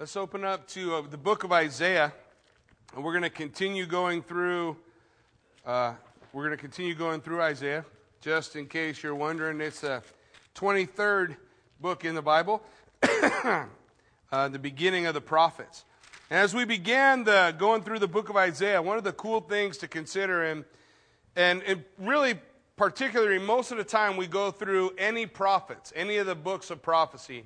Let's open up to uh, the book of Isaiah, and we're going to continue going through. Uh, we're going to continue going through Isaiah. Just in case you're wondering, it's the 23rd book in the Bible, uh, the beginning of the prophets. And as we began the, going through the book of Isaiah, one of the cool things to consider, and, and, and really particularly most of the time we go through any prophets, any of the books of prophecy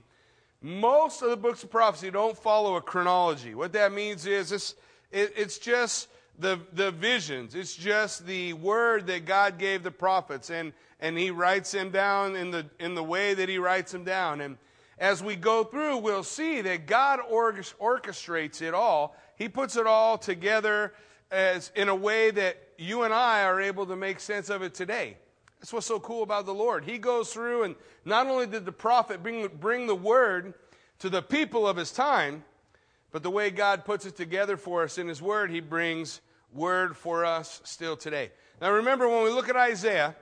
most of the books of prophecy don't follow a chronology. What that means is it's, it, it's just the, the visions. It's just the word that God gave the prophets, and, and He writes them down in the, in the way that He writes them down. And as we go through, we'll see that God orchestrates it all. He puts it all together as, in a way that you and I are able to make sense of it today. That's what's so cool about the Lord. He goes through, and not only did the prophet bring, bring the word to the people of his time, but the way God puts it together for us in his word, he brings word for us still today. Now remember, when we look at Isaiah,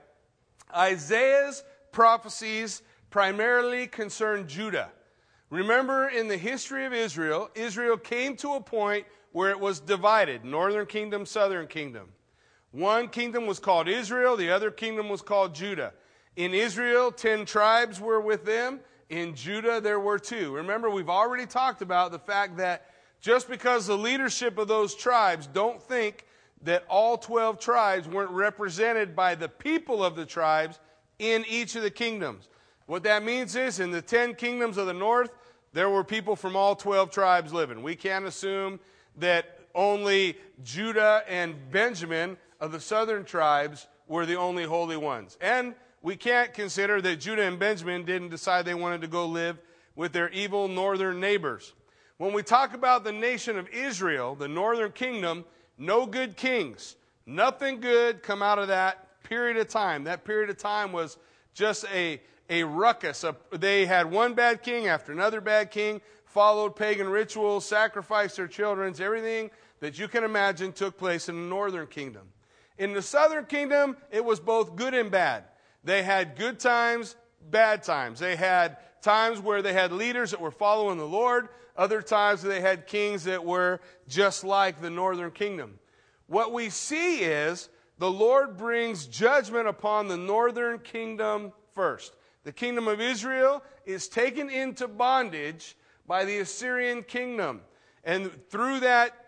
Isaiah's prophecies primarily concern Judah. Remember, in the history of Israel, Israel came to a point where it was divided northern kingdom, southern kingdom. One kingdom was called Israel, the other kingdom was called Judah. In Israel, ten tribes were with them. In Judah, there were two. Remember, we've already talked about the fact that just because the leadership of those tribes don't think that all 12 tribes weren't represented by the people of the tribes in each of the kingdoms. What that means is in the 10 kingdoms of the north, there were people from all 12 tribes living. We can't assume that only Judah and Benjamin of the southern tribes were the only holy ones. And we can't consider that Judah and Benjamin didn't decide they wanted to go live with their evil northern neighbors. When we talk about the nation of Israel, the northern kingdom, no good kings. Nothing good come out of that period of time. That period of time was just a, a ruckus. They had one bad king after another bad king, followed pagan rituals, sacrificed their children. Everything that you can imagine took place in the northern kingdom. In the southern kingdom, it was both good and bad. They had good times, bad times. They had times where they had leaders that were following the Lord, other times they had kings that were just like the northern kingdom. What we see is the Lord brings judgment upon the northern kingdom first. The kingdom of Israel is taken into bondage by the Assyrian kingdom. And through that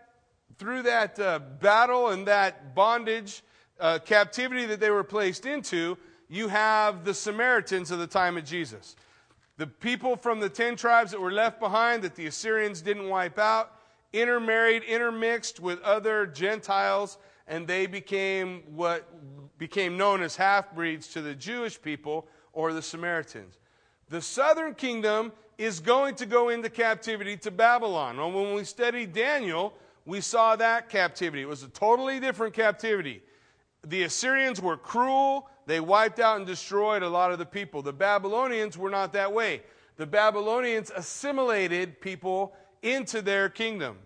through that uh, battle and that bondage, uh, captivity that they were placed into, you have the Samaritans of the time of Jesus. The people from the 10 tribes that were left behind that the Assyrians didn't wipe out, intermarried, intermixed with other Gentiles, and they became what became known as half breeds to the Jewish people or the Samaritans. The southern kingdom is going to go into captivity to Babylon. And when we studied Daniel, we saw that captivity. It was a totally different captivity. The Assyrians were cruel. They wiped out and destroyed a lot of the people. The Babylonians were not that way. The Babylonians assimilated people into their kingdom.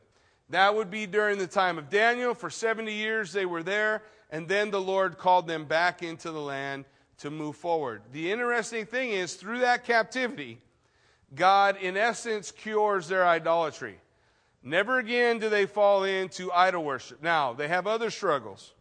That would be during the time of Daniel. For 70 years they were there, and then the Lord called them back into the land to move forward. The interesting thing is, through that captivity, God, in essence, cures their idolatry. Never again do they fall into idol worship. Now, they have other struggles,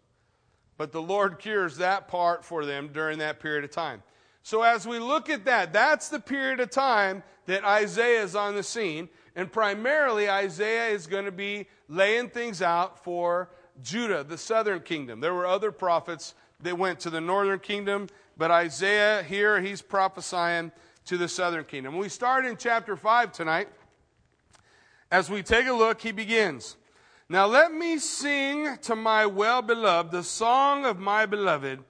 but the Lord cures that part for them during that period of time. So, as we look at that, that's the period of time that Isaiah is on the scene. And primarily, Isaiah is going to be laying things out for Judah, the southern kingdom. There were other prophets that went to the northern kingdom, but Isaiah here, he's prophesying to the southern kingdom. We start in chapter 5 tonight. As we take a look, he begins. Now let me sing to my well beloved the song of my beloved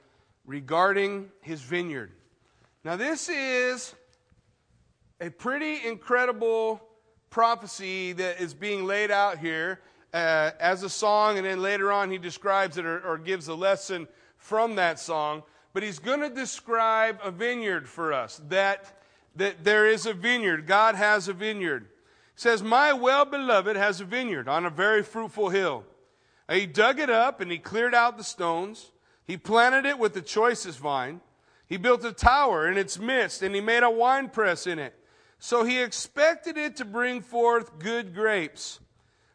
regarding his vineyard. Now, this is a pretty incredible prophecy that is being laid out here uh, as a song, and then later on he describes it or, or gives a lesson from that song. But he's going to describe a vineyard for us that, that there is a vineyard. God has a vineyard says, My well beloved has a vineyard on a very fruitful hill. He dug it up and he cleared out the stones. He planted it with the choicest vine. He built a tower in its midst and he made a winepress in it. So he expected it to bring forth good grapes,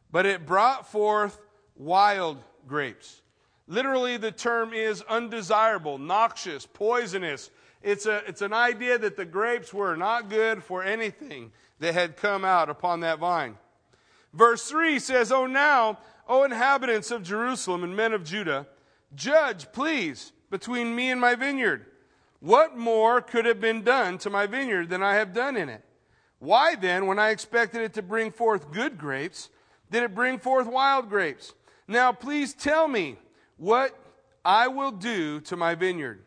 but it brought forth wild grapes. Literally, the term is undesirable, noxious, poisonous. It's, a, it's an idea that the grapes were not good for anything that had come out upon that vine. Verse 3 says, Oh, now, O inhabitants of Jerusalem and men of Judah, judge, please, between me and my vineyard. What more could have been done to my vineyard than I have done in it? Why then, when I expected it to bring forth good grapes, did it bring forth wild grapes? Now, please tell me what I will do to my vineyard.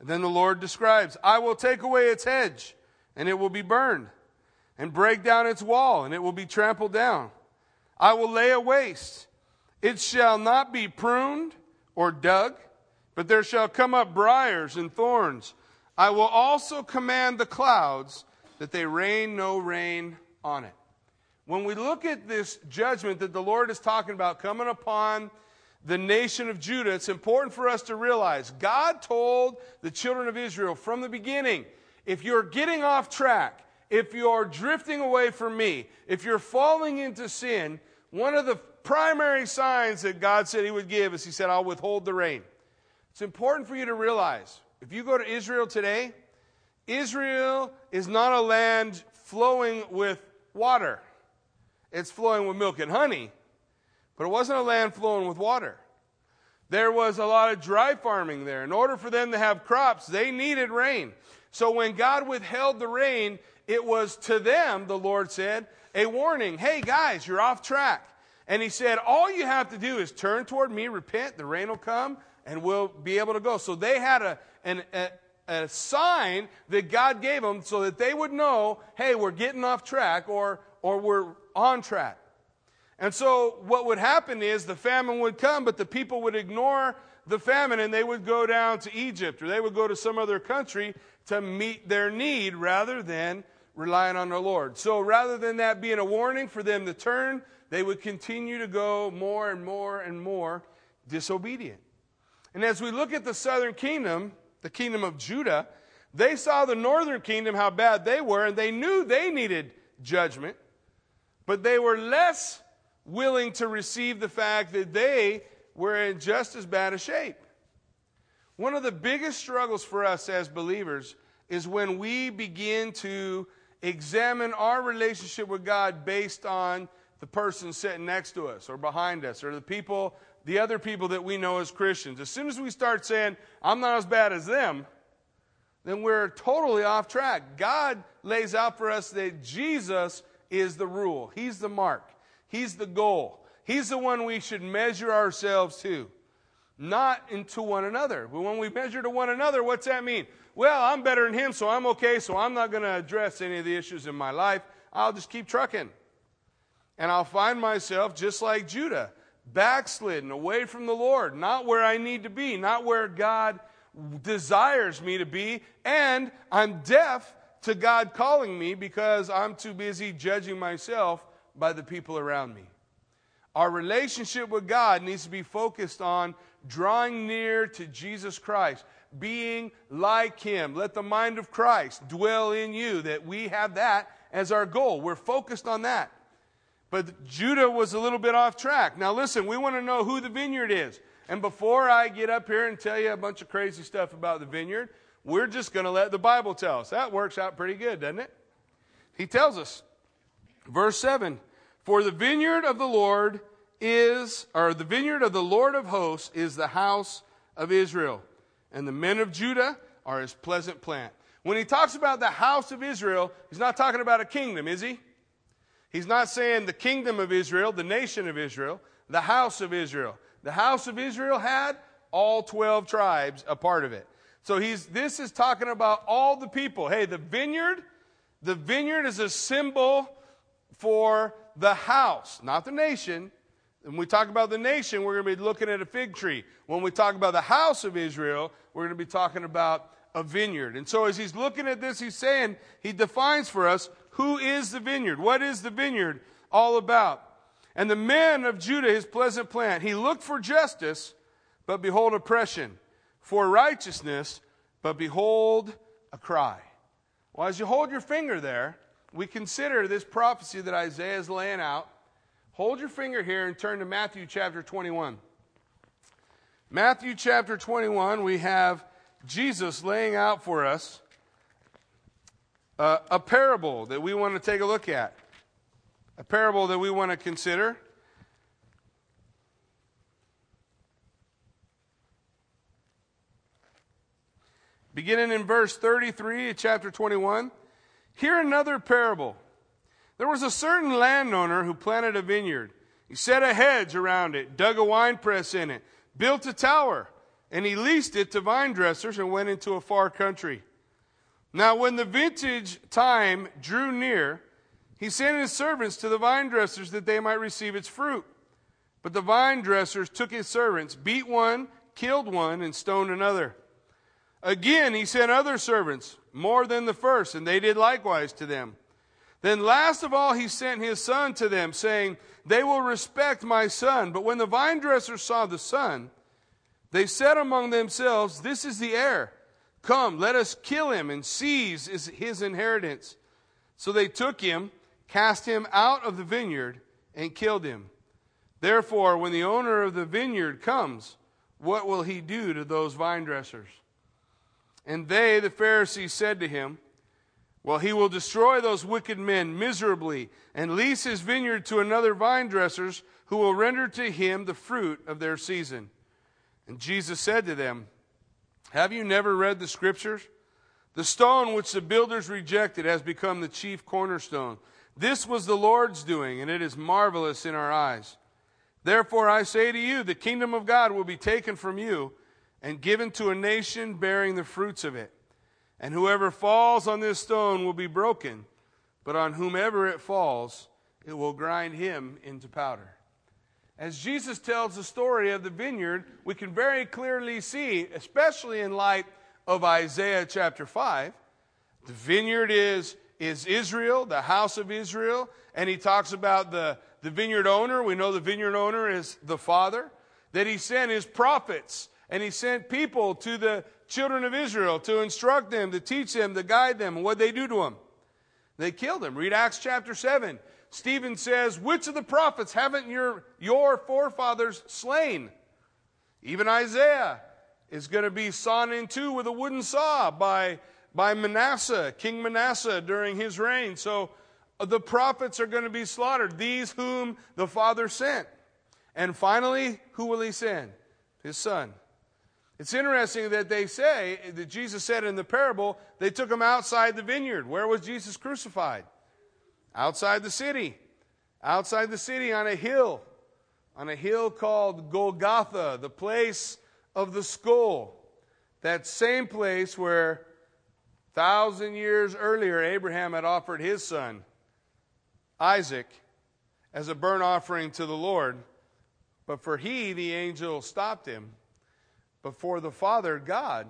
And then the Lord describes I will take away its hedge, and it will be burned, and break down its wall, and it will be trampled down. I will lay it waste. It shall not be pruned or dug, but there shall come up briars and thorns. I will also command the clouds that they rain no rain on it. When we look at this judgment that the Lord is talking about coming upon the nation of Judah, it's important for us to realize God told the children of Israel from the beginning if you're getting off track, if you're drifting away from me, if you're falling into sin, one of the primary signs that God said He would give is He said, I'll withhold the rain. It's important for you to realize if you go to Israel today, Israel is not a land flowing with water, it's flowing with milk and honey but it wasn't a land flowing with water. There was a lot of dry farming there. In order for them to have crops, they needed rain. So when God withheld the rain, it was to them, the Lord said, a warning. Hey guys, you're off track. And he said, all you have to do is turn toward me, repent, the rain will come, and we'll be able to go. So they had a, an, a, a sign that God gave them so that they would know, hey, we're getting off track or, or we're on track. And so what would happen is the famine would come, but the people would ignore the famine and they would go down to Egypt or they would go to some other country to meet their need rather than relying on the Lord. So rather than that being a warning for them to turn, they would continue to go more and more and more disobedient. And as we look at the southern kingdom, the kingdom of Judah, they saw the northern kingdom, how bad they were, and they knew they needed judgment, but they were less willing to receive the fact that they were in just as bad a shape. One of the biggest struggles for us as believers is when we begin to examine our relationship with God based on the person sitting next to us or behind us or the people, the other people that we know as Christians. As soon as we start saying, I'm not as bad as them, then we're totally off track. God lays out for us that Jesus is the rule, He's the mark. He's the goal. He's the one we should measure ourselves to, not into one another. When we measure to one another, what's that mean? Well, I'm better than him, so I'm okay, so I'm not going to address any of the issues in my life. I'll just keep trucking. And I'll find myself just like Judah, backslidden away from the Lord, not where I need to be, not where God desires me to be, and I'm deaf to God calling me because I'm too busy judging myself by the people around me. Our relationship with God needs to be focused on drawing near to Jesus Christ, being like Him. Let the mind of Christ dwell in you, that we have that as our goal. We're focused on that. But Judah was a little bit off track. Now, listen, we want to know who the vineyard is. And before I get up here and tell you a bunch of crazy stuff about the vineyard, we're just going to let the Bible tell us. That works out pretty good, doesn't it? He tells us Verse 7 For the vineyard of the Lord is, or the vineyard of the Lord of hosts is the house of Israel, and the men of Judah are his pleasant plant. When he talks about the house of Israel, he's not talking about a kingdom, is he? He's not saying the kingdom of Israel, the nation of Israel, the house of Israel. The house of Israel had all 12 tribes a part of it. So he's, this is talking about all the people. Hey, the vineyard, the vineyard is a symbol for the house, not the nation. When we talk about the nation, we're going to be looking at a fig tree. When we talk about the house of Israel, we're going to be talking about a vineyard. And so as he's looking at this, he's saying, he defines for us who is the vineyard? What is the vineyard all about? And the men of Judah, his pleasant plant, he looked for justice, but behold oppression, for righteousness, but behold a cry. Well, as you hold your finger there, we consider this prophecy that Isaiah is laying out, hold your finger here and turn to Matthew chapter 21. Matthew chapter 21, we have Jesus laying out for us uh, a parable that we want to take a look at, a parable that we want to consider. Beginning in verse 33 of chapter 21, hear another parable. There was a certain landowner who planted a vineyard. He set a hedge around it, dug a winepress in it, built a tower, and he leased it to vine dressers and went into a far country. Now, when the vintage time drew near, he sent his servants to the vine dressers that they might receive its fruit. But the vine dressers took his servants, beat one, killed one, and stoned another. Again, he sent other servants, more than the first, and they did likewise to them. Then last of all, he sent his son to them, saying, They will respect my son. But when the vine dressers saw the son, they said among themselves, This is the heir. Come, let us kill him and seize his inheritance. So they took him, cast him out of the vineyard, and killed him. Therefore, when the owner of the vineyard comes, what will he do to those vine dressers? And they, the Pharisees, said to him, Well, he will destroy those wicked men miserably and lease his vineyard to another vine dressers who will render to him the fruit of their season. And Jesus said to them, Have you never read the scriptures? The stone which the builders rejected has become the chief cornerstone. This was the Lord's doing, and it is marvelous in our eyes. Therefore, I say to you, the kingdom of God will be taken from you and given to a nation bearing the fruits of it. And whoever falls on this stone will be broken, but on whomever it falls, it will grind him into powder. As Jesus tells the story of the vineyard, we can very clearly see, especially in light of Isaiah chapter 5, the vineyard is, is Israel, the house of Israel, and he talks about the, the vineyard owner. We know the vineyard owner is the father, that he sent his prophets and he sent people to the children of Israel to instruct them, to teach them, to guide them. And what they do to them? They killed him. Read Acts chapter 7. Stephen says, Which of the prophets haven't your, your forefathers slain? Even Isaiah is going to be sawn in two with a wooden saw by, by Manasseh, King Manasseh, during his reign. So uh, the prophets are going to be slaughtered, these whom the Father sent. And finally, who will he send? His son. It's interesting that they say, that Jesus said in the parable, they took him outside the vineyard. Where was Jesus crucified? Outside the city. Outside the city on a hill. On a hill called Golgotha, the place of the skull. That same place where thousand years earlier Abraham had offered his son, Isaac, as a burnt offering to the Lord. But for he, the angel stopped him before the Father, God,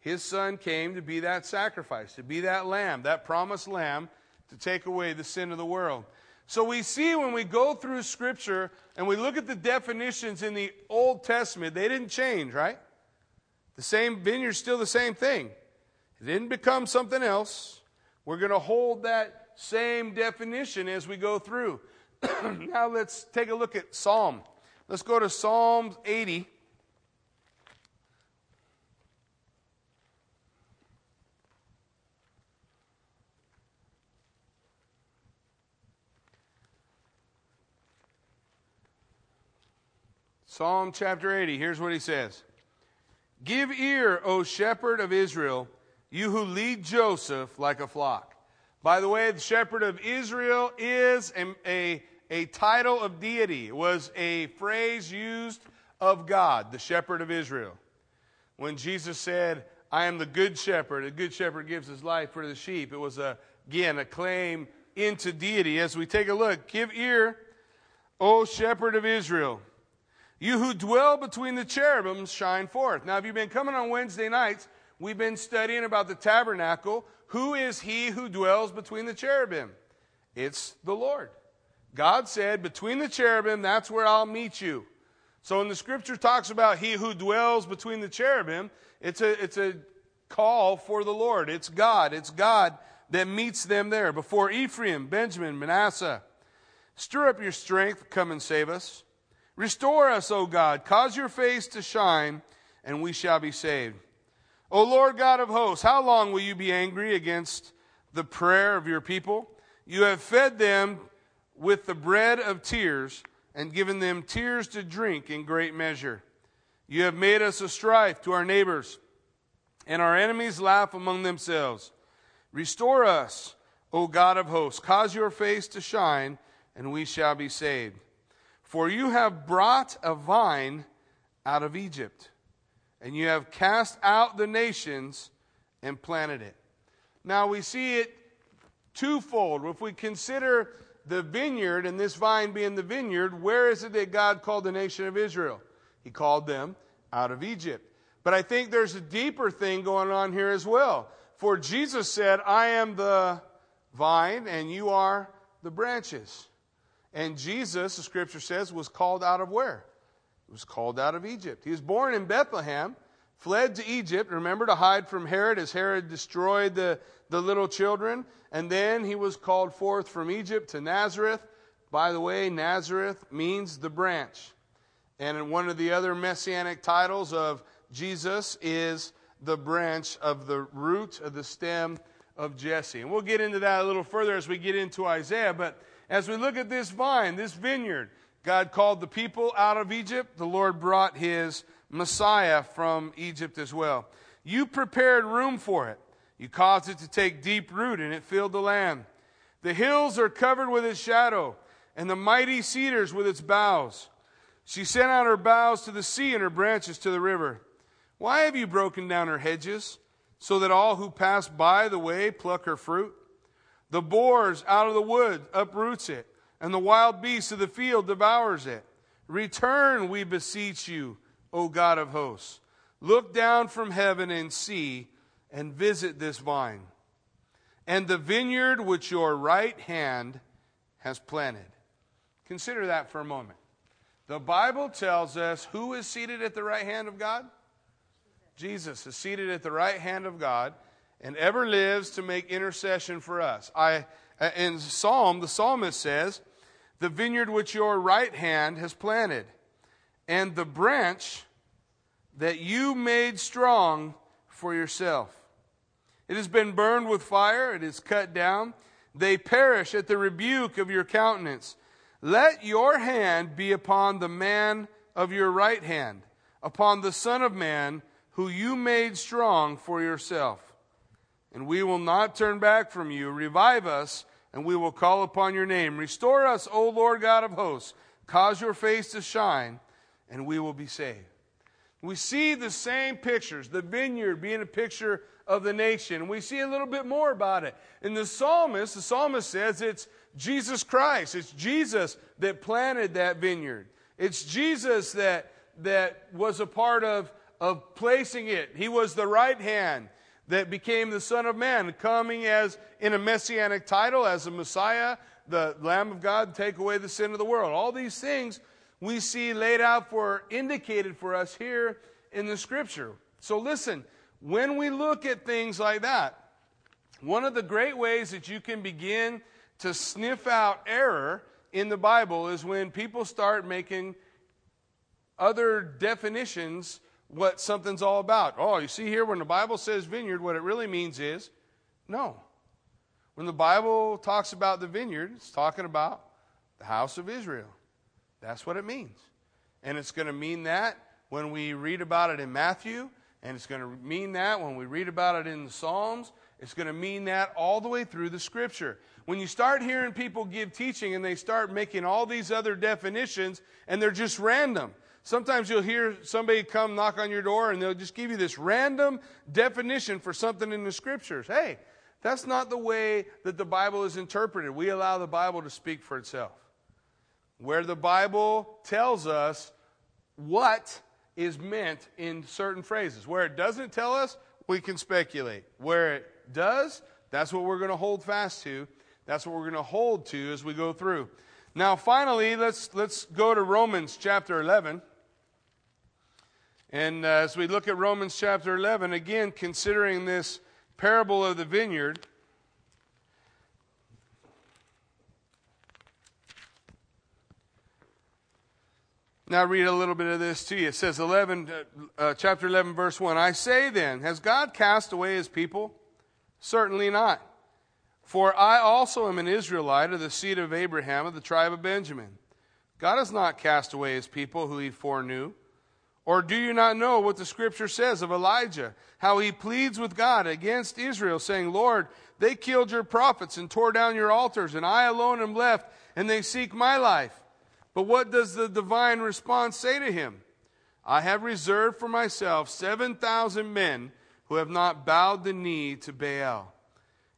his Son came to be that sacrifice, to be that lamb, that promised lamb to take away the sin of the world. So we see when we go through Scripture and we look at the definitions in the Old Testament, they didn't change, right? The same vineyard's still the same thing. It didn't become something else. We're going to hold that same definition as we go through. now let's take a look at Psalm. Let's go to Psalm 80. Psalm chapter 80, here's what he says Give ear, O shepherd of Israel, you who lead Joseph like a flock. By the way, the shepherd of Israel is a, a, a title of deity, it was a phrase used of God, the shepherd of Israel. When Jesus said, I am the good shepherd, a good shepherd gives his life for the sheep, it was, a, again, a claim into deity. As we take a look, give ear, O shepherd of Israel. You who dwell between the cherubims shine forth. Now, if you've been coming on Wednesday nights, we've been studying about the tabernacle. Who is he who dwells between the cherubim? It's the Lord. God said, Between the cherubim, that's where I'll meet you. So when the scripture talks about he who dwells between the cherubim, it's a, it's a call for the Lord. It's God. It's God that meets them there, before Ephraim, Benjamin, Manasseh. Stir up your strength, come and save us. Restore us, O God. Cause your face to shine, and we shall be saved. O Lord God of hosts, how long will you be angry against the prayer of your people? You have fed them with the bread of tears and given them tears to drink in great measure. You have made us a strife to our neighbors, and our enemies laugh among themselves. Restore us, O God of hosts. Cause your face to shine, and we shall be saved. For you have brought a vine out of Egypt, and you have cast out the nations and planted it. Now we see it twofold. If we consider the vineyard and this vine being the vineyard, where is it that God called the nation of Israel? He called them out of Egypt. But I think there's a deeper thing going on here as well. For Jesus said, I am the vine and you are the branches. And Jesus, the scripture says, was called out of where? He was called out of Egypt. He was born in Bethlehem, fled to Egypt, remember, to hide from Herod as Herod destroyed the, the little children. And then he was called forth from Egypt to Nazareth. By the way, Nazareth means the branch. And one of the other messianic titles of Jesus is the branch of the root of the stem of Jesse. And we'll get into that a little further as we get into Isaiah. But as we look at this vine, this vineyard, God called the people out of Egypt. The Lord brought his Messiah from Egypt as well. You prepared room for it. You caused it to take deep root, and it filled the land. The hills are covered with its shadow, and the mighty cedars with its boughs. She sent out her boughs to the sea and her branches to the river. Why have you broken down her hedges, so that all who pass by the way pluck her fruit? The boars out of the wood uproots it, and the wild beasts of the field devours it. Return, we beseech you, O God of hosts. Look down from heaven and see and visit this vine and the vineyard which your right hand has planted. Consider that for a moment. The Bible tells us who is seated at the right hand of God? Jesus is seated at the right hand of God and ever lives to make intercession for us. I uh, in Psalm, the psalmist says, "The vineyard which your right hand has planted, and the branch that you made strong for yourself." It has been burned with fire, it is cut down. They perish at the rebuke of your countenance. Let your hand be upon the man of your right hand, upon the Son of Man, who you made strong for yourself. And we will not turn back from you. Revive us, and we will call upon your name. Restore us, O Lord God of hosts. Cause your face to shine, and we will be saved. We see the same pictures, the vineyard being a picture of the nation. We see a little bit more about it. In the psalmist, the psalmist says it's Jesus Christ. It's Jesus that planted that vineyard. It's Jesus that, that was a part of, of placing it. He was the right hand that became the Son of Man, coming as in a messianic title, as a Messiah, the Lamb of God, take away the sin of the world. All these things we see laid out for, indicated for us here in the scripture. So listen, when we look at things like that, one of the great ways that you can begin to sniff out error in the Bible is when people start making other definitions what something's all about. Oh, you see here when the Bible says vineyard, what it really means is no. When the Bible talks about the vineyard, it's talking about the house of Israel. That's what it means. And it's going to mean that when we read about it in Matthew. And it's going to mean that when we read about it in the Psalms. It's going to mean that all the way through the Scripture. When you start hearing people give teaching and they start making all these other definitions and they're just random. Sometimes you'll hear somebody come knock on your door and they'll just give you this random definition for something in the Scriptures. Hey, that's not the way that the Bible is interpreted. We allow the Bible to speak for itself. Where the Bible tells us what is meant in certain phrases. Where it doesn't tell us, we can speculate. Where it does, that's what we're going to hold fast to. That's what we're going to hold to as we go through. Now, finally, let's, let's go to Romans chapter 11. And uh, as we look at Romans chapter 11, again, considering this parable of the vineyard, Now, read a little bit of this to you. It says, 11, uh, uh, chapter 11, verse 1 I say then, has God cast away his people? Certainly not. For I also am an Israelite of the seed of Abraham, of the tribe of Benjamin. God has not cast away his people who he foreknew. Or do you not know what the scripture says of Elijah, how he pleads with God against Israel, saying, Lord, they killed your prophets and tore down your altars, and I alone am left, and they seek my life. But what does the divine response say to him? I have reserved for myself 7,000 men who have not bowed the knee to Baal.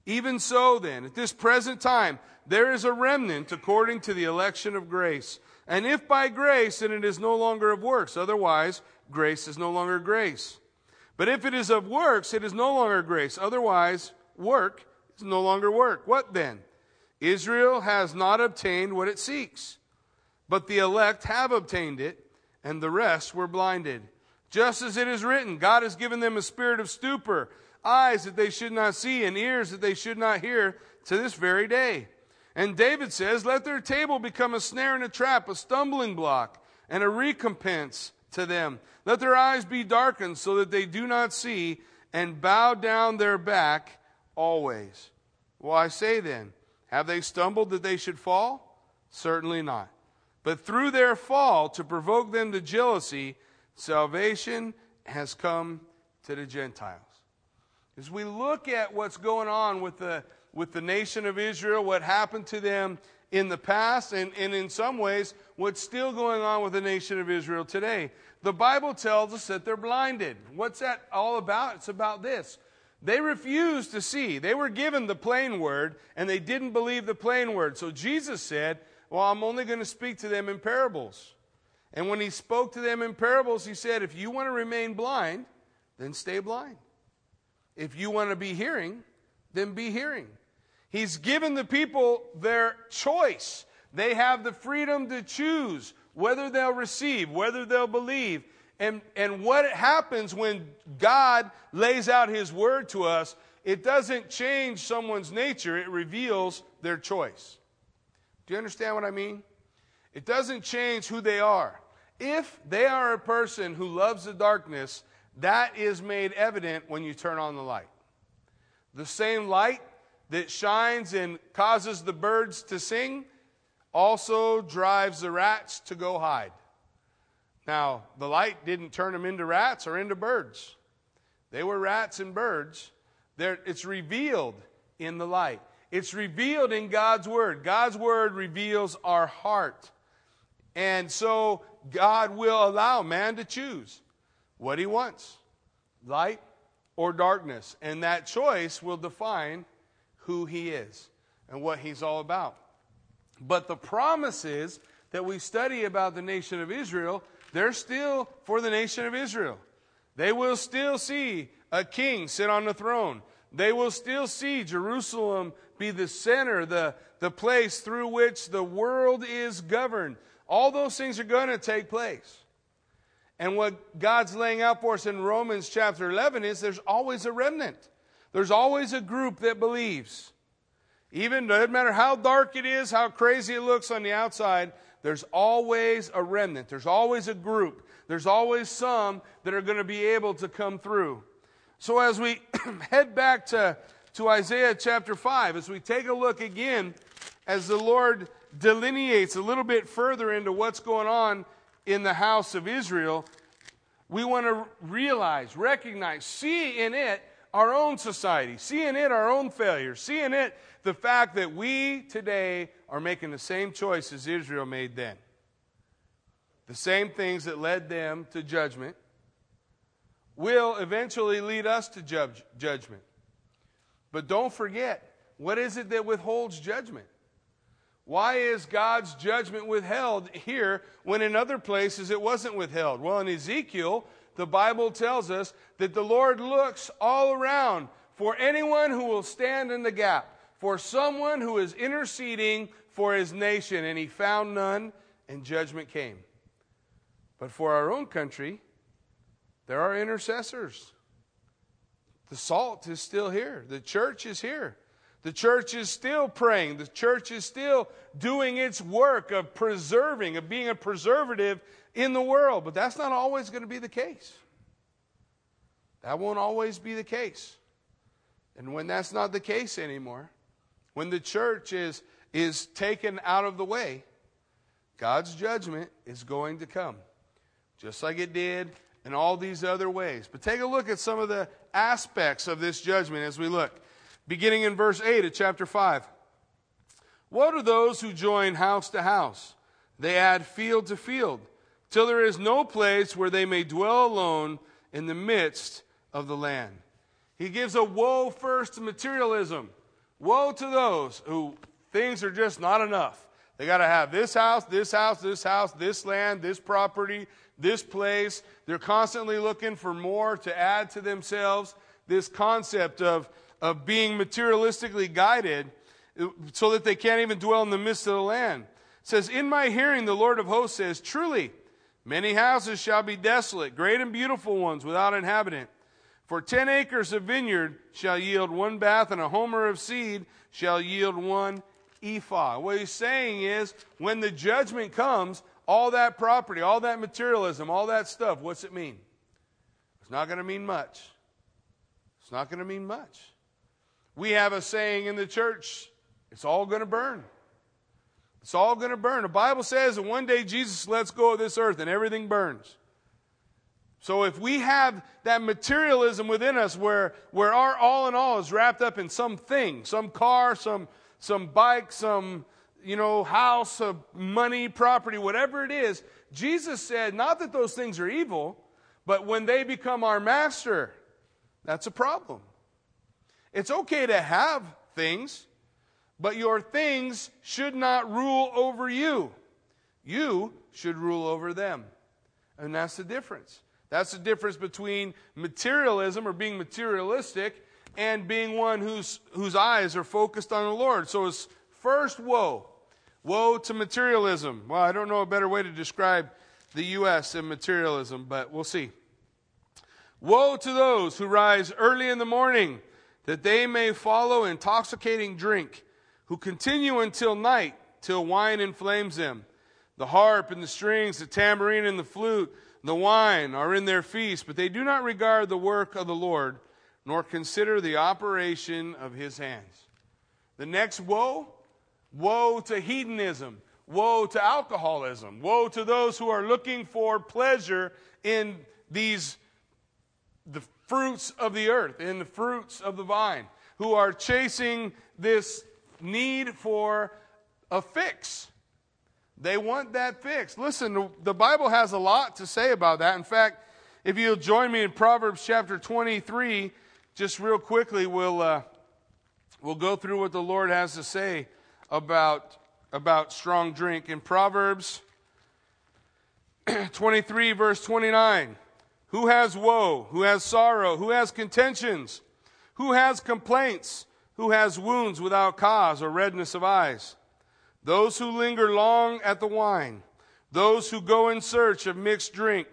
Even so, then, at this present time, there is a remnant according to the election of grace. And if by grace, then it is no longer of works. Otherwise, grace is no longer grace. But if it is of works, it is no longer grace. Otherwise, work is no longer work. What then? Israel has not obtained what it seeks. But the elect have obtained it, and the rest were blinded. Just as it is written, God has given them a spirit of stupor, eyes that they should not see, and ears that they should not hear to this very day. And David says, Let their table become a snare and a trap, a stumbling block, and a recompense to them. Let their eyes be darkened so that they do not see, and bow down their back always. Well, I say then, have they stumbled that they should fall? Certainly not. But through their fall, to provoke them to jealousy, salvation has come to the Gentiles. As we look at what's going on with the, with the nation of Israel, what happened to them in the past, and, and in some ways, what's still going on with the nation of Israel today, the Bible tells us that they're blinded. What's that all about? It's about this. They refused to see. They were given the plain word, and they didn't believe the plain word. So Jesus said, well, I'm only going to speak to them in parables. And when he spoke to them in parables, he said, If you want to remain blind, then stay blind. If you want to be hearing, then be hearing. He's given the people their choice. They have the freedom to choose whether they'll receive, whether they'll believe. And, and what happens when God lays out His word to us, it doesn't change someone's nature, it reveals their choice. Do you understand what I mean? It doesn't change who they are. If they are a person who loves the darkness, that is made evident when you turn on the light. The same light that shines and causes the birds to sing also drives the rats to go hide. Now, the light didn't turn them into rats or into birds. They were rats and birds. They're, it's revealed in the light. It's revealed in God's Word. God's Word reveals our heart. And so God will allow man to choose what he wants light or darkness. And that choice will define who he is and what he's all about. But the promises that we study about the nation of Israel, they're still for the nation of Israel. They will still see a king sit on the throne. They will still see Jerusalem be the center, the, the place through which the world is governed. All those things are going to take place. And what God's laying out for us in Romans chapter 11 is there's always a remnant. There's always a group that believes. Even doesn't matter how dark it is, how crazy it looks on the outside, there's always a remnant. There's always a group. There's always some that are going to be able to come through. So as we head back to, to Isaiah chapter 5, as we take a look again, as the Lord delineates a little bit further into what's going on in the house of Israel, we want to realize, recognize, see in it our own society, see in it our own failures, see in it the fact that we today are making the same choices Israel made then. The same things that led them to judgment will eventually lead us to judge, judgment. But don't forget, what is it that withholds judgment? Why is God's judgment withheld here when in other places it wasn't withheld? Well, in Ezekiel, the Bible tells us that the Lord looks all around for anyone who will stand in the gap, for someone who is interceding for his nation, and he found none, and judgment came. But for our own country, there are intercessors. The salt is still here. The church is here. The church is still praying. The church is still doing its work of preserving, of being a preservative in the world, but that's not always going to be the case. That won't always be the case. And when that's not the case anymore, when the church is, is taken out of the way, God's judgment is going to come, just like it did in all these other ways. But take a look at some of the aspects of this judgment as we look. Beginning in verse 8 of chapter 5. What are those who join house to house? They add field to field, till there is no place where they may dwell alone in the midst of the land. He gives a woe first to materialism. Woe to those who things are just not enough. They got to have this house, this house, this house, this land, this property, this place. They're constantly looking for more to add to themselves. This concept of, of being materialistically guided so that they can't even dwell in the midst of the land. It says, In my hearing, the Lord of hosts says, Truly, many houses shall be desolate, great and beautiful ones without inhabitant. For ten acres of vineyard shall yield one bath, and a homer of seed shall yield one ephah. What he's saying is, when the judgment comes, all that property, all that materialism, all that stuff, what's it mean? It's not going to mean much. It's not going to mean much. We have a saying in the church it's all going to burn. It's all going to burn. The Bible says that one day Jesus lets go of this earth and everything burns. So if we have that materialism within us where, where our all in all is wrapped up in something, some car, some, some bike, some you know, house, some money, property, whatever it is, Jesus said not that those things are evil, but when they become our master, that's a problem. It's okay to have things, but your things should not rule over you. You should rule over them. And that's the difference. That's the difference between materialism or being materialistic and being one whose, whose eyes are focused on the Lord. So it's first woe. Woe to materialism. Well, I don't know a better way to describe the U.S. and materialism, but we'll see. Woe to those who rise early in the morning that they may follow intoxicating drink who continue until night, till wine inflames them. The harp and the strings, the tambourine and the flute, the wine are in their feast, but they do not regard the work of the Lord, nor consider the operation of his hands. The next woe, woe to hedonism, woe to alcoholism, woe to those who are looking for pleasure in these the fruits of the earth, in the fruits of the vine, who are chasing this need for a fix. They want that fix. Listen, the Bible has a lot to say about that. In fact, if you'll join me in Proverbs chapter 23, just real quickly, we'll, uh, we'll go through what the Lord has to say about, about strong drink. In Proverbs 23, verse 29, who has woe? Who has sorrow? Who has contentions? Who has complaints? Who has wounds without cause or redness of eyes, those who linger long at the wine, those who go in search of mixed drink.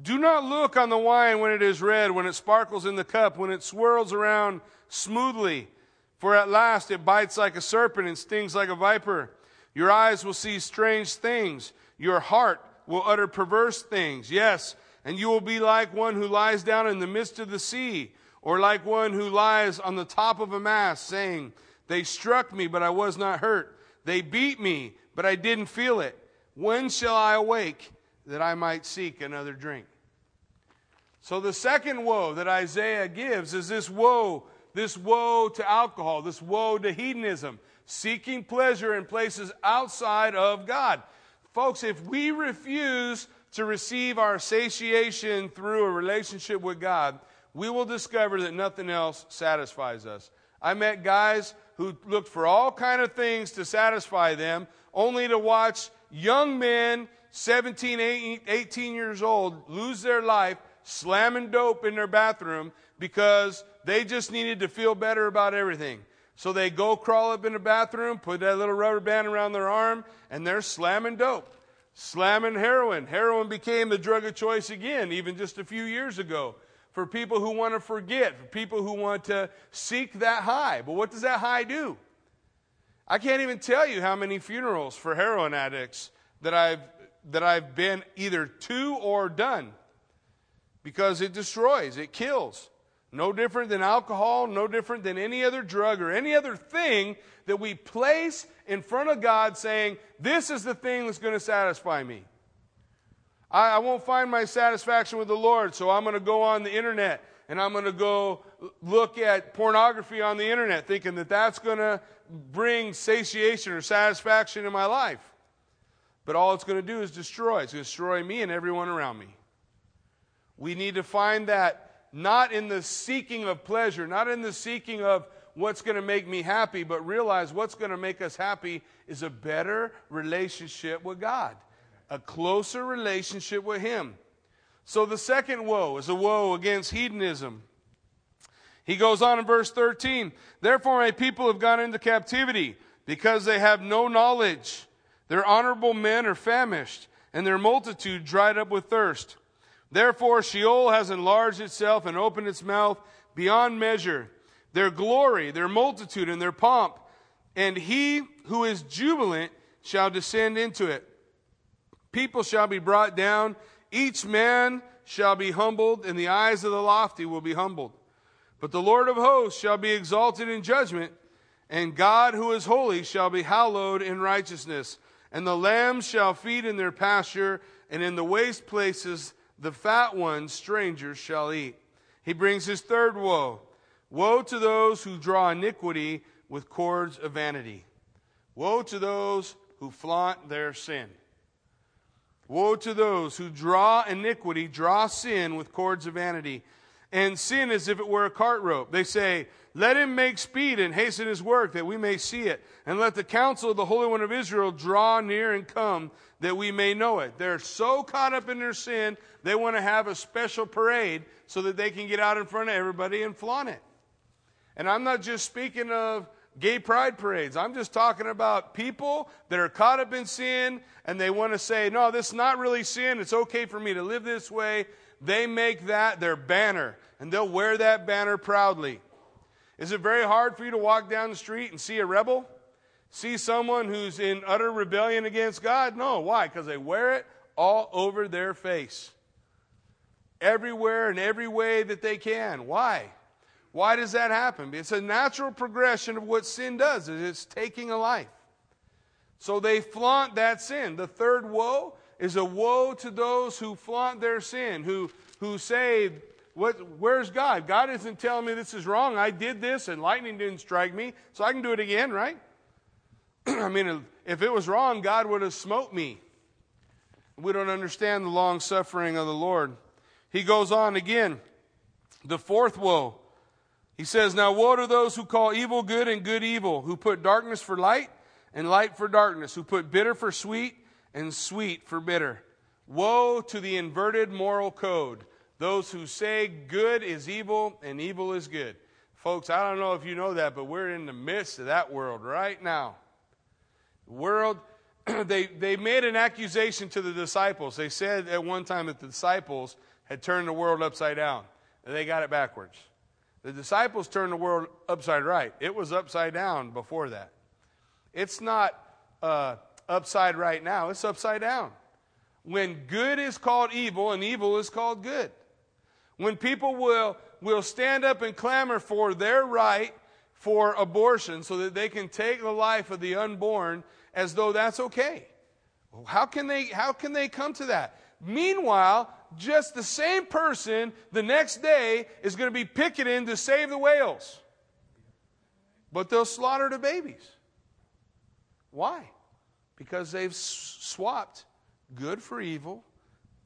Do not look on the wine when it is red, when it sparkles in the cup, when it swirls around smoothly, for at last it bites like a serpent and stings like a viper. Your eyes will see strange things. Your heart will utter perverse things. Yes, and you will be like one who lies down in the midst of the sea or like one who lies on the top of a mast, saying, They struck me, but I was not hurt. They beat me, but I didn't feel it. When shall I awake that I might seek another drink? So the second woe that Isaiah gives is this woe, this woe to alcohol, this woe to hedonism, seeking pleasure in places outside of God. Folks, if we refuse to receive our satiation through a relationship with God, we will discover that nothing else satisfies us. I met guys who looked for all kind of things to satisfy them, only to watch young men, 17, 18 years old, lose their life slamming dope in their bathroom because they just needed to feel better about everything. So they go crawl up in the bathroom, put that little rubber band around their arm, and they're slamming dope, slamming heroin. Heroin became the drug of choice again, even just a few years ago for people who want to forget, for people who want to seek that high. But what does that high do? I can't even tell you how many funerals for heroin addicts that I've that I've been either to or done because it destroys, it kills. No different than alcohol, no different than any other drug or any other thing that we place in front of God saying, This is the thing that's going to satisfy me. I, I won't find my satisfaction with the Lord, so I'm going to go on the internet and I'm going to go look at pornography on the internet thinking that that's going to bring satiation or satisfaction in my life. But all it's going to do is destroy. It's going to destroy me and everyone around me. We need to find that not in the seeking of pleasure, not in the seeking of what's going to make me happy, but realize what's going to make us happy is a better relationship with God, a closer relationship with Him. So the second woe is a woe against hedonism. He goes on in verse 13 Therefore, my people have gone into captivity because they have no knowledge. Their honorable men are famished, and their multitude dried up with thirst. Therefore, Sheol has enlarged itself and opened its mouth beyond measure. Their glory, their multitude, and their pomp, and he who is jubilant shall descend into it. People shall be brought down, each man shall be humbled, and the eyes of the lofty will be humbled. But the Lord of hosts shall be exalted in judgment, and God who is holy shall be hallowed in righteousness. And the lambs shall feed in their pasture, and in the waste places the fat ones strangers shall eat. He brings his third woe. Woe to those who draw iniquity with cords of vanity. Woe to those who flaunt their sin. Woe to those who draw iniquity, draw sin with cords of vanity, and sin as if it were a cart rope. They say, Let him make speed and hasten his work that we may see it, and let the counsel of the Holy One of Israel draw near and come that we may know it. They're so caught up in their sin, they want to have a special parade so that they can get out in front of everybody and flaunt it. And I'm not just speaking of gay pride parades. I'm just talking about people that are caught up in sin and they want to say, no, this is not really sin. It's okay for me to live this way. They make that their banner and they'll wear that banner proudly. Is it very hard for you to walk down the street and see a rebel? See someone who's in utter rebellion against God? No. Why? Because they wear it all over their face. Everywhere and every way that they can. Why? Why does that happen? It's a natural progression of what sin does. It's taking a life. So they flaunt that sin. The third woe is a woe to those who flaunt their sin, who, who say, what, Where's God? God isn't telling me this is wrong. I did this and lightning didn't strike me, so I can do it again, right? I mean, if it was wrong, God would have smote me. We don't understand the long suffering of the Lord. He goes on again. The fourth woe he says, Now woe to those who call evil good and good evil, who put darkness for light and light for darkness, who put bitter for sweet and sweet for bitter. Woe to the inverted moral code, those who say good is evil and evil is good. Folks, I don't know if you know that, but we're in the midst of that world right now. The world, they, they made an accusation to the disciples. They said at one time that the disciples had turned the world upside down. and They got it backwards. The disciples turned the world upside right. It was upside down before that. It's not uh, upside right now, it's upside down. When good is called evil and evil is called good. When people will, will stand up and clamor for their right for abortion so that they can take the life of the unborn as though that's okay. How can they, how can they come to that? Meanwhile, just the same person the next day is going to be picketing to save the whales. But they'll slaughter the babies. Why? Because they've swapped good for evil,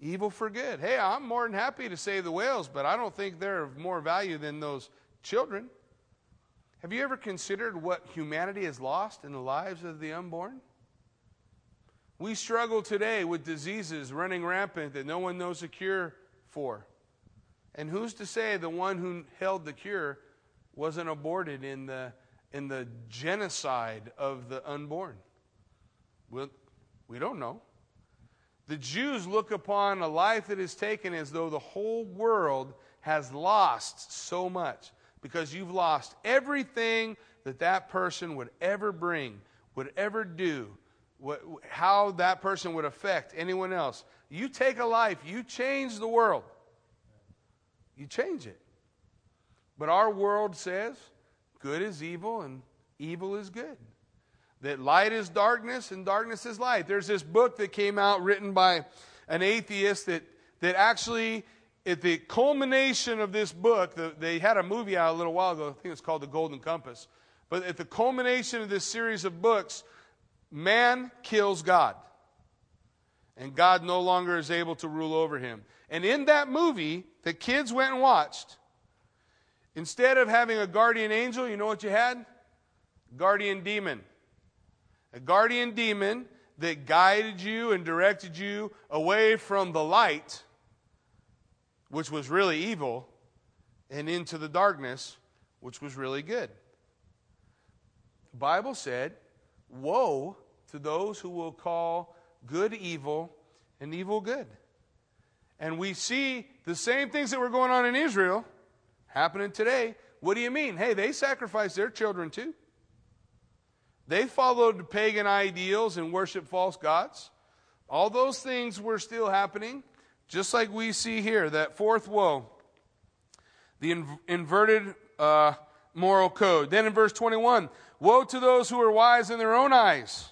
evil for good. Hey, I'm more than happy to save the whales, but I don't think they're of more value than those children. Have you ever considered what humanity has lost in the lives of the unborn? We struggle today with diseases running rampant that no one knows a cure for. And who's to say the one who held the cure wasn't aborted in the, in the genocide of the unborn? Well, we don't know. The Jews look upon a life that is taken as though the whole world has lost so much because you've lost everything that that person would ever bring, would ever do what, how that person would affect anyone else. You take a life, you change the world. You change it. But our world says good is evil and evil is good. That light is darkness and darkness is light. There's this book that came out written by an atheist that, that actually, at the culmination of this book, the, they had a movie out a little while ago. I think it's called The Golden Compass. But at the culmination of this series of books, man kills God. And God no longer is able to rule over him. And in that movie, the kids went and watched. Instead of having a guardian angel, you know what you had? Guardian demon. A guardian demon that guided you and directed you away from the light, which was really evil, and into the darkness, which was really good. The Bible said, Woe to those who will call good evil and evil good. And we see the same things that were going on in Israel happening today. What do you mean? Hey, they sacrificed their children too. They followed pagan ideals and worshiped false gods. All those things were still happening, just like we see here. That fourth woe, the in- inverted uh, moral code. Then in verse 21, woe to those who are wise in their own eyes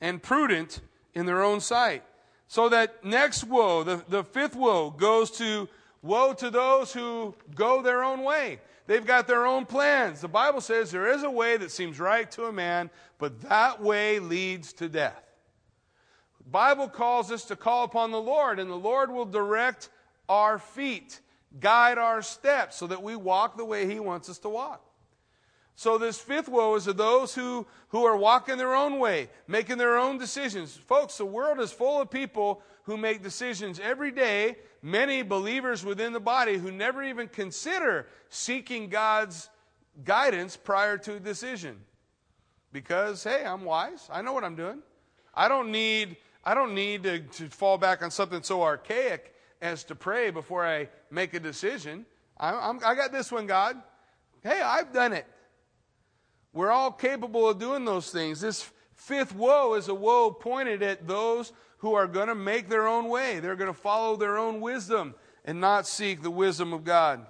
and prudent in their own sight. So that next woe, the, the fifth woe, goes to woe to those who go their own way. They've got their own plans. The Bible says there is a way that seems right to a man, but that way leads to death. The Bible calls us to call upon the Lord, and the Lord will direct our feet, guide our steps, so that we walk the way He wants us to walk. So this fifth woe is of those who, who are walking their own way, making their own decisions. Folks, the world is full of people who make decisions every day, many believers within the body who never even consider seeking God's guidance prior to a decision. Because, hey, I'm wise. I know what I'm doing. I don't need, I don't need to, to fall back on something so archaic as to pray before I make a decision. I, I'm, I got this one, God. Hey, I've done it. We're all capable of doing those things. This fifth woe is a woe pointed at those who are going to make their own way. They're going to follow their own wisdom and not seek the wisdom of God.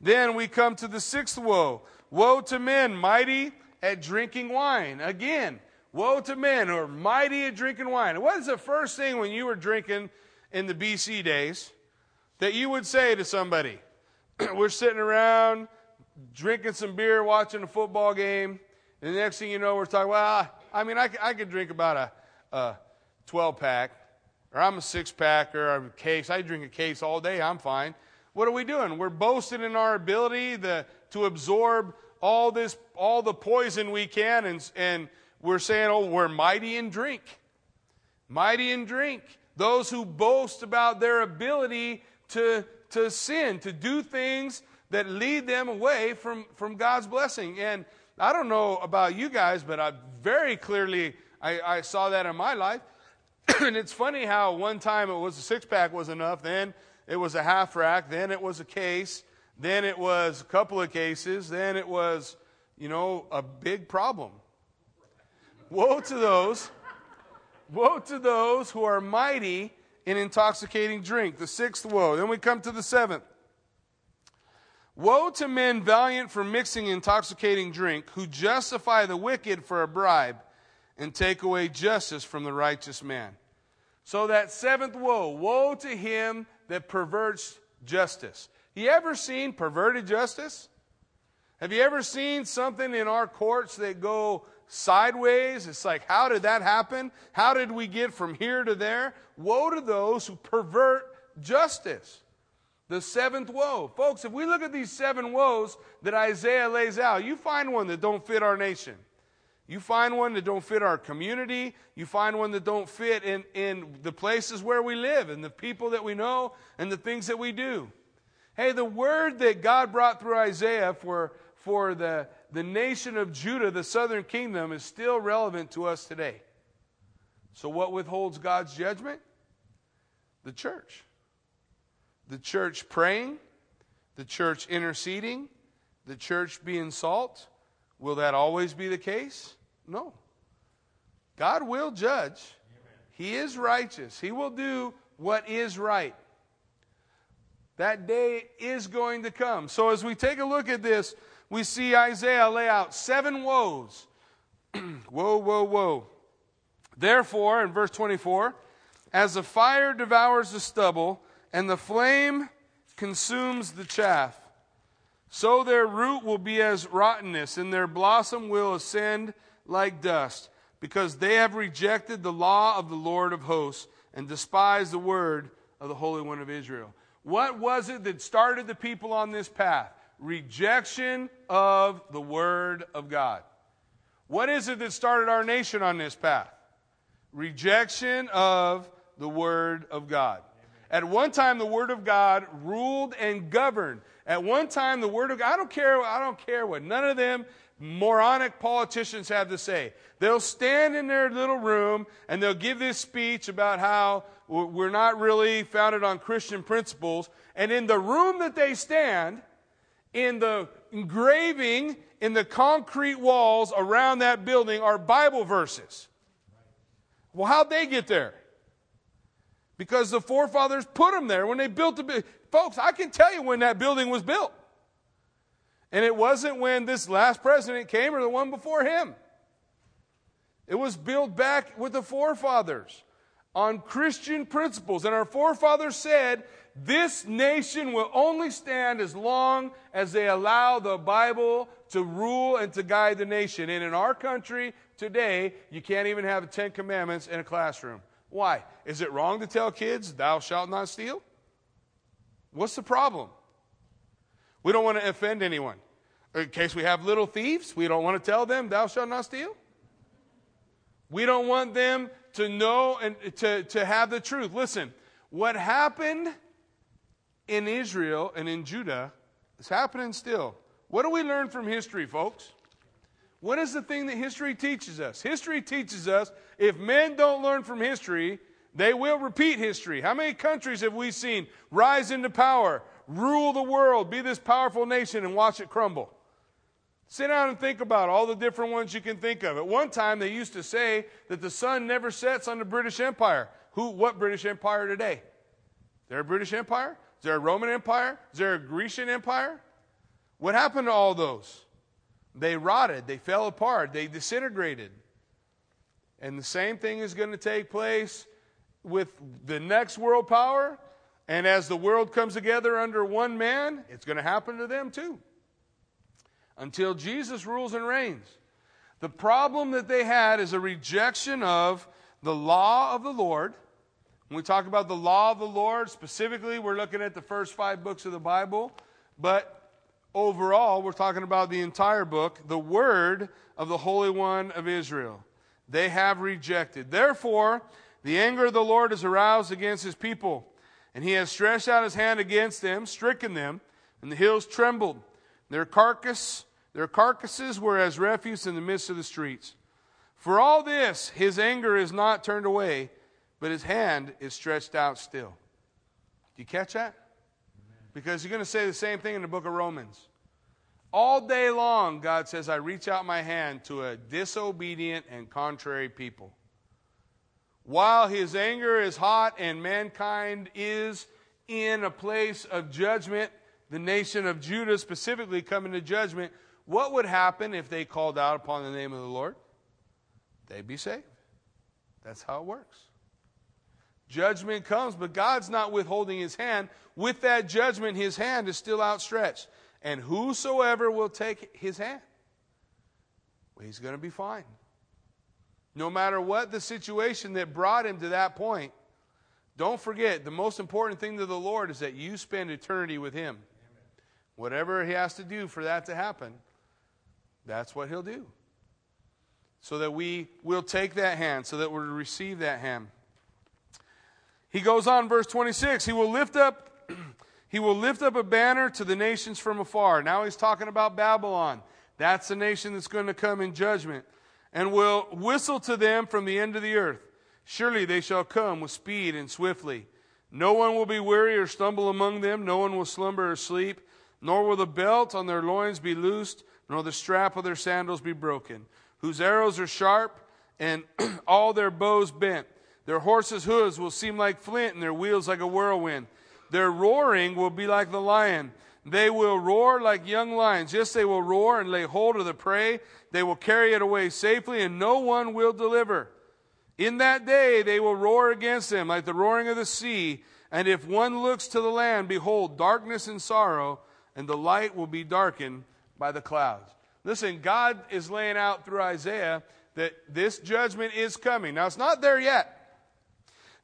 Then we come to the sixth woe. Woe to men mighty at drinking wine. Again, woe to men who are mighty at drinking wine. What is the first thing when you were drinking in the BC days that you would say to somebody? we're sitting around drinking some beer, watching a football game. And the next thing you know, we're talking, well, I mean, I, I could drink about a, a 12 pack, or I'm a six pack, or a case. I drink a case all day, I'm fine. What are we doing? We're boasting in our ability the, to absorb all this, all the poison we can, and, and we're saying, oh, we're mighty in drink. Mighty in drink. Those who boast about their ability to, to sin, to do things that lead them away from, from God's blessing. And I don't know about you guys, but I very clearly I, I saw that in my life. and it's funny how one time it was a six pack was enough, then it was a half rack, then it was a case, then it was a couple of cases, then it was, you know, a big problem. Woe to those, woe to those who are mighty in intoxicating drink. The sixth woe. Then we come to the seventh. Woe to men valiant for mixing intoxicating drink, who justify the wicked for a bribe and take away justice from the righteous man. So that seventh woe, woe to him that perverts justice. You ever seen perverted justice? Have you ever seen something in our courts that go sideways? It's like, how did that happen? How did we get from here to there? Woe to those who pervert justice the seventh woe. Folks, if we look at these seven woes that Isaiah lays out, you find one that don't fit our nation. You find one that don't fit our community. You find one that don't fit in, in the places where we live and the people that we know and the things that we do. Hey, the word that God brought through Isaiah for, for the, the nation of Judah, the southern kingdom, is still relevant to us today. So, what withholds God's judgment? The church the church praying, the church interceding, the church being salt. Will that always be the case? No. God will judge. He is righteous. He will do what is right. That day is going to come. So as we take a look at this, we see Isaiah lay out seven woes. woe, woe, woe. Therefore, in verse 24, as the fire devours the stubble and the flame consumes the chaff, so their root will be as rottenness, and their blossom will ascend like dust, because they have rejected the law of the Lord of hosts and despised the word of the Holy One of Israel. What was it that started the people on this path? Rejection of the word of God. What is it that started our nation on this path? Rejection of the word of God. At one time, the Word of God ruled and governed. At one time, the Word of God, I don't care, I don't care what none of them moronic politicians have to say. They'll stand in their little room and they'll give this speech about how we're not really founded on Christian principles. And in the room that they stand, in the engraving in the concrete walls around that building are Bible verses. Well, how'd they get there? because the forefathers put them there when they built the building. folks i can tell you when that building was built and it wasn't when this last president came or the one before him it was built back with the forefathers on christian principles and our forefathers said this nation will only stand as long as they allow the bible to rule and to guide the nation and in our country today you can't even have the ten commandments in a classroom why? Is it wrong to tell kids, thou shalt not steal? What's the problem? We don't want to offend anyone. In case we have little thieves, we don't want to tell them, thou shalt not steal. We don't want them to know and to, to have the truth. Listen, what happened in Israel and in Judah is happening still. What do we learn from history, folks? What is the thing that history teaches us? History teaches us if men don't learn from history, they will repeat history. How many countries have we seen rise into power, rule the world, be this powerful nation, and watch it crumble? Sit down and think about all the different ones you can think of. At one time, they used to say that the sun never sets on the British Empire. Who, what British Empire today? Is there a British Empire? Is there a Roman Empire? Is there a Grecian Empire? What happened to all those? They rotted, they fell apart, they disintegrated. And the same thing is going to take place with the next world power. And as the world comes together under one man, it's going to happen to them too. Until Jesus rules and reigns. The problem that they had is a rejection of the law of the Lord. When we talk about the law of the Lord, specifically, we're looking at the first five books of the Bible. But overall, we're talking about the entire book, the word of the Holy One of Israel. They have rejected. Therefore, the anger of the Lord is aroused against his people, and he has stretched out his hand against them, stricken them, and the hills trembled. Their carcass, their carcasses were as refuse in the midst of the streets. For all this, his anger is not turned away, but his hand is stretched out still. Do you catch that? Because you're going to say the same thing in the book of Romans. All day long, God says, I reach out my hand to a disobedient and contrary people. While his anger is hot and mankind is in a place of judgment, the nation of Judah specifically coming to judgment, what would happen if they called out upon the name of the Lord? They'd be saved. That's how it works. Judgment comes, but God's not withholding his hand. With that judgment, his hand is still outstretched. And whosoever will take his hand, well, he's going to be fine. No matter what the situation that brought him to that point, don't forget the most important thing to the Lord is that you spend eternity with him. Whatever he has to do for that to happen, that's what he'll do. So that we will take that hand, so that we'll receive that hand. He goes on, verse 26, he will lift up. He will lift up a banner to the nations from afar. Now he's talking about Babylon. That's the nation that's going to come in judgment. And will whistle to them from the end of the earth. Surely they shall come with speed and swiftly. No one will be weary or stumble among them. No one will slumber or sleep. Nor will the belt on their loins be loosed, nor the strap of their sandals be broken. Whose arrows are sharp and all their bows bent. Their horses' hooves will seem like flint, and their wheels like a whirlwind. Their roaring will be like the lion. They will roar like young lions. Yes, they will roar and lay hold of the prey. They will carry it away safely, and no one will deliver. In that day they will roar against them like the roaring of the sea. And if one looks to the land, behold, darkness and sorrow, and the light will be darkened by the clouds. Listen, God is laying out through Isaiah that this judgment is coming. Now, it's not there yet.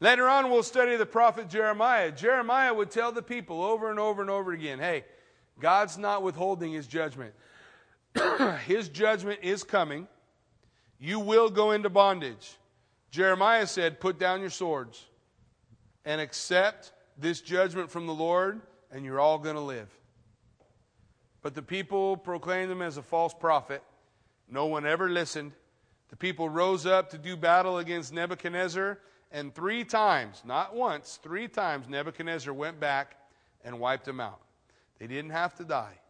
Later on, we'll study the prophet Jeremiah. Jeremiah would tell the people over and over and over again hey, God's not withholding his judgment. his judgment is coming. You will go into bondage. Jeremiah said, Put down your swords and accept this judgment from the Lord, and you're all going to live. But the people proclaimed him as a false prophet. No one ever listened. The people rose up to do battle against Nebuchadnezzar, and three times, not once, three times, Nebuchadnezzar went back and wiped them out. They didn't have to die.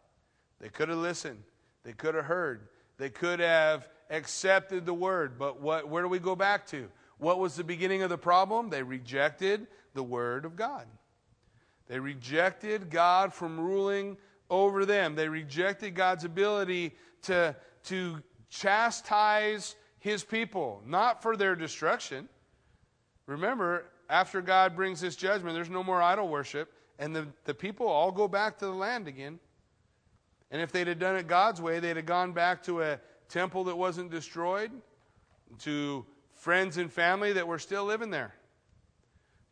They could have listened. They could have heard. They could have accepted the word. But what, where do we go back to? What was the beginning of the problem? They rejected the word of God. They rejected God from ruling over them. They rejected God's ability to, to chastise his people, not for their destruction. Remember, after God brings this judgment, there's no more idol worship, and the, the people all go back to the land again. And if they'd have done it God's way, they'd have gone back to a temple that wasn't destroyed, to friends and family that were still living there.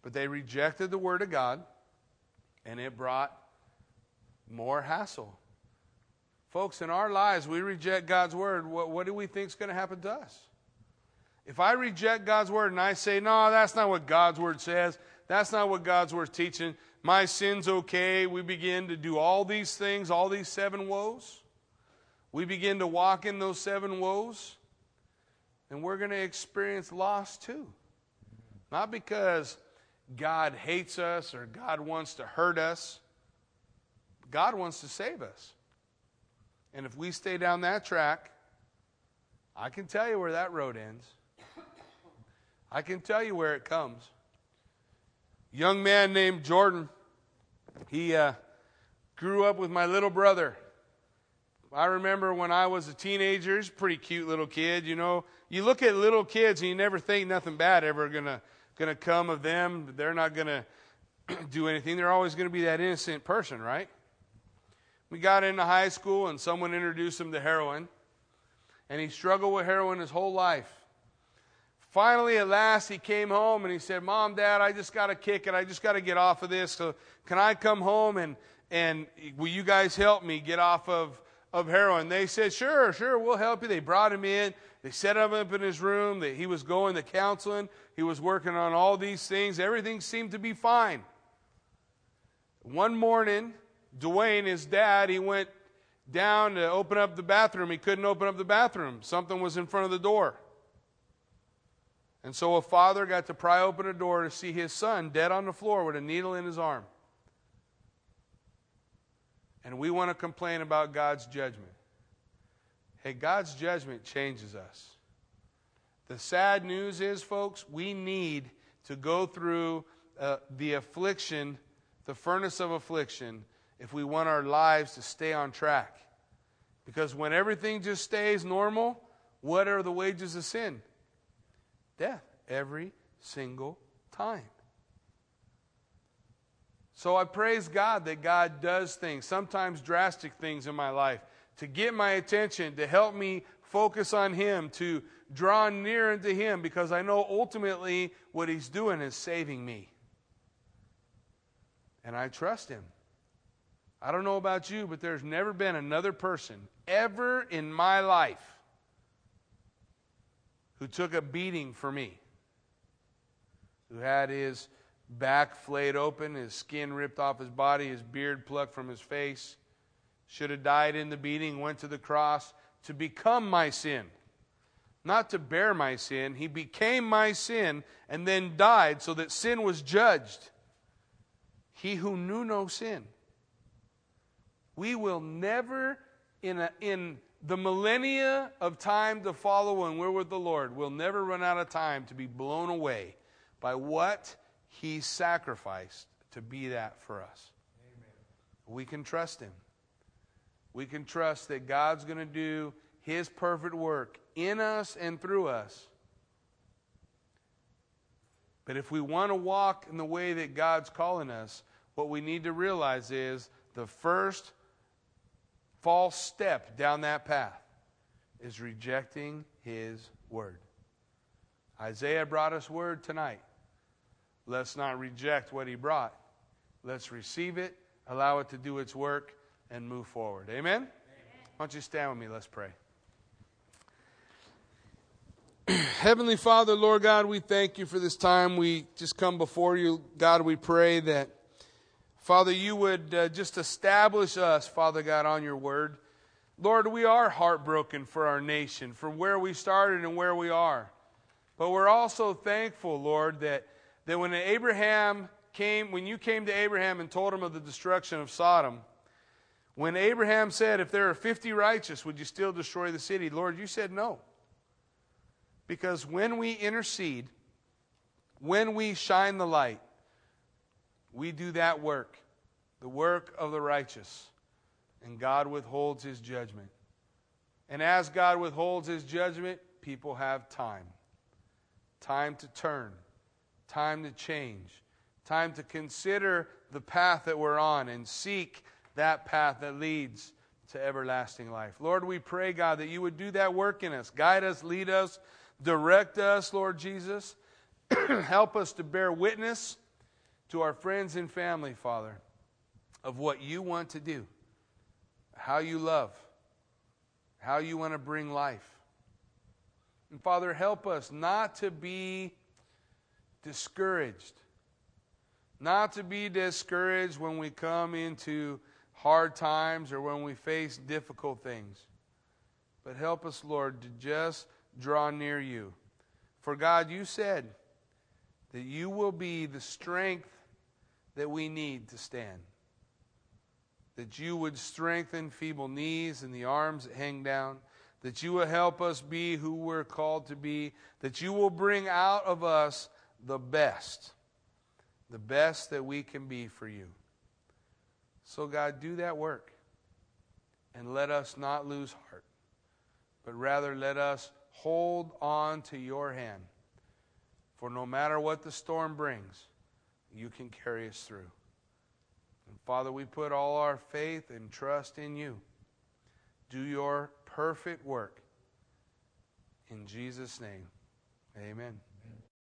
But they rejected the word of God, and it brought more hassle. Folks, in our lives, we reject God's word. What, what do we think is going to happen to us? If I reject God's word and I say, no, that's not what God's word says, that's not what God's word's teaching, my sin's okay, we begin to do all these things, all these seven woes, we begin to walk in those seven woes, and we're going to experience loss too. Not because God hates us or God wants to hurt us. God wants to save us. And if we stay down that track, I can tell you where that road ends. I can tell you where it comes. Young man named Jordan, he uh, grew up with my little brother. I remember when I was a teenager, he's a pretty cute little kid, you know. You look at little kids and you never think nothing bad ever gonna gonna come of them. They're not gonna do anything. They're always gonna be that innocent person, right? We got into high school and someone introduced him to heroin. And he struggled with heroin his whole life. Finally, at last, he came home and he said, Mom, Dad, I just got to kick it. I just got to get off of this. So, can I come home and, and will you guys help me get off of, of heroin? They said, Sure, sure, we'll help you. They brought him in. They set him up in his room. That he was going to counseling. He was working on all these things. Everything seemed to be fine. One morning, Dwayne, his dad, he went down to open up the bathroom. He couldn't open up the bathroom. Something was in front of the door. And so a father got to pry open a door to see his son dead on the floor with a needle in his arm. And we want to complain about God's judgment. Hey, God's judgment changes us. The sad news is, folks, we need to go through uh, the affliction, the furnace of affliction, if we want our lives to stay on track. Because when everything just stays normal, what are the wages of sin? Death. Every single time. So I praise God that God does things, sometimes drastic things in my life, to get my attention, to help me focus on Him, to draw near unto Him, because I know ultimately what He's doing is saving me. And I trust Him. I don't know about you, but there's never been another person ever in my life who took a beating for me, who had his back flayed open, his skin ripped off his body, his beard plucked from his face, should have died in the beating, went to the cross to become my sin. Not to bear my sin. He became my sin and then died so that sin was judged. He who knew no sin we will never, in, a, in the millennia of time to follow when we're with the Lord, we'll never run out of time to be blown away by what He sacrificed to be that for us. Amen. We can trust Him. We can trust that God's going to do His perfect work in us and through us. But if we want to walk in the way that God's calling us, what we need to realize is the first false step down that path is rejecting His word. Isaiah brought us word tonight. Let's not reject what he brought. Let's receive it, allow it to do its work, and move forward. Amen? Amen. Why don't you stand with me? Let's pray. Heavenly Father, Lord God, we thank you for this time. We just come before you. God, we pray that, Father, you would uh, just establish us, Father God, on your word. Lord, we are heartbroken for our nation, for where we started and where we are. But we're also thankful, Lord, that, that when Abraham came, when you came to Abraham and told him of the destruction of Sodom, when Abraham said, If there are 50 righteous, would you still destroy the city? Lord, you said no. Because when we intercede, when we shine the light, we do that work, the work of the righteous, and God withholds his judgment. And as God withholds his judgment, people have time time to turn, time to change, time to consider the path that we're on and seek that path that leads to everlasting life. Lord, we pray, God, that you would do that work in us, guide us, lead us Direct us, Lord Jesus. Help us to bear witness to our friends and family, Father, of what you want to do, how you love, how you want to bring life. And Father, help us not to be discouraged. Not to be discouraged when we come into hard times or when we face difficult things. But help us, Lord, to just draw near you. For God, you said that you will be the strength that we need to stand. That you would strengthen feeble knees and the arms that hang down. That you will help us be who we're called to be. That you will bring out of us the best. The best that we can be for you. So, God, do that work. And let us not lose heart, but rather let us hold on to your hand. For no matter what the storm brings, you can carry us through. And Father, we put all our faith and trust in you. Do your perfect work. In Jesus' name, amen.